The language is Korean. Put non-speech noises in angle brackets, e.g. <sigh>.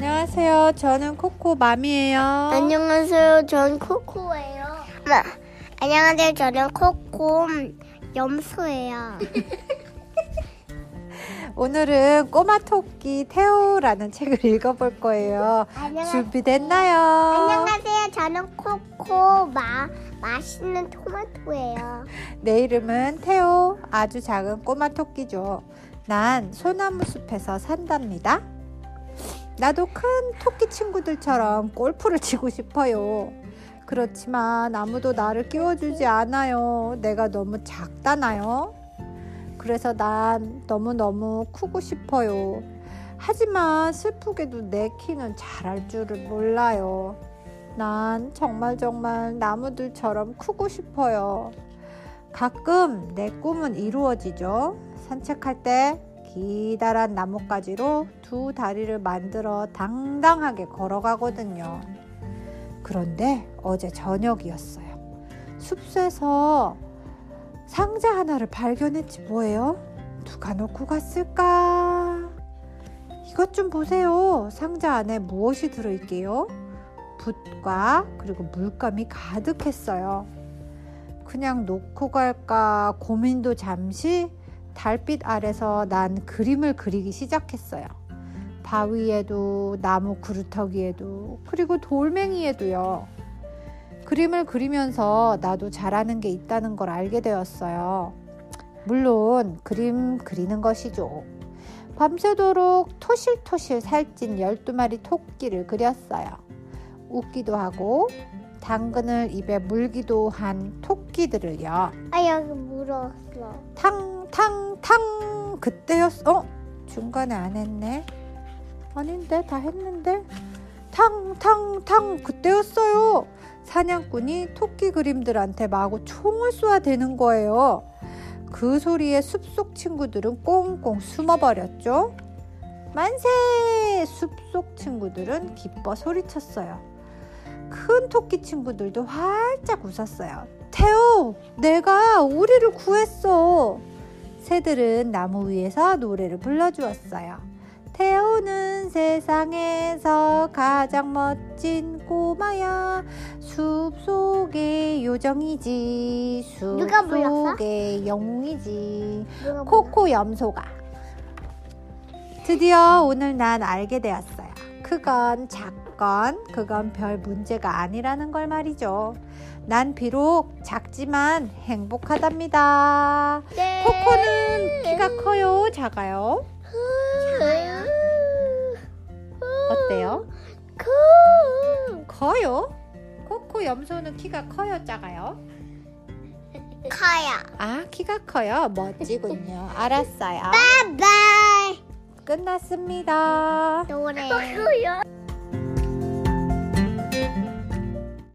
안녕하세요. 저는 코코 맘이에요. 안녕하세요. 전 코코예요. 마, 안녕하세요. 저는 코코 염소예요. <laughs> 오늘은 꼬마 토끼 테오라는 책을 읽어볼 거예요. 안녕하세요. 준비됐나요? 안녕하세요. 저는 코코 마 맛있는 토마토예요. <laughs> 내 이름은 테오. 아주 작은 꼬마 토끼죠. 난 소나무 숲에서 산답니다. 나도 큰 토끼 친구들처럼 골프를 치고 싶어요. 그렇지만 아무도 나를 끼워주지 않아요. 내가 너무 작다나요? 그래서 난 너무너무 크고 싶어요. 하지만 슬프게도 내 키는 자랄 줄을 몰라요. 난 정말 정말 나무들처럼 크고 싶어요. 가끔 내 꿈은 이루어지죠. 산책할 때 기다란 나뭇가지로 두 다리를 만들어 당당하게 걸어가거든요. 그런데 어제 저녁이었어요. 숲에서 상자 하나를 발견했지 뭐예요? 누가 놓고 갔을까? 이것 좀 보세요. 상자 안에 무엇이 들어있게요? 붓과 그리고 물감이 가득했어요. 그냥 놓고 갈까 고민도 잠시 달빛 아래서 난 그림을 그리기 시작했어요. 바위에도 나무 그루터기에도 그리고 돌멩이에도요. 그림을 그리면서 나도 잘하는 게 있다는 걸 알게 되었어요. 물론 그림 그리는 것이죠. 밤새도록 토실토실 살찐 12마리 토끼를 그렸어요. 웃기도 하고 당근을 입에 물기도 한 토끼들을요. 아 여기 물었어. 탕탕탕 그때였어. 어? 중간에 안 했네. 아닌데 다 했는데. 탕탕탕 그때였어요. 사냥꾼이 토끼 그림들한테 마구 총을 쏘아 대는 거예요. 그 소리에 숲속 친구들은 꽁꽁 숨어버렸죠. 만세! 숲속 친구들은 기뻐 소리쳤어요. 큰 토끼 친구들도 활짝 웃었어요. 태호, 내가 우리를 구했어. 새들은 나무 위에서 노래를 불러주었어요. 태호는 세상에서 가장 멋진 꼬마야. 숲 속의 요정이지. 숲 누가 불렀어? 속의 영웅이지. 누가 코코 염소가. 드디어 오늘 난 알게 되었어요. 크건 작 건 그건 별 문제가 아니라는 걸 말이죠. 난 비록 작지만 행복하답니다. 네. 코코는 키가 커요, 작아요? 작아요. 어때요? 크. 커요? 코코 염소는 키가 커요, 작아요? 커요. 아, 키가 커요. 멋지군요. <laughs> 알았어요. 바이바이. 끝났습니다. 노래.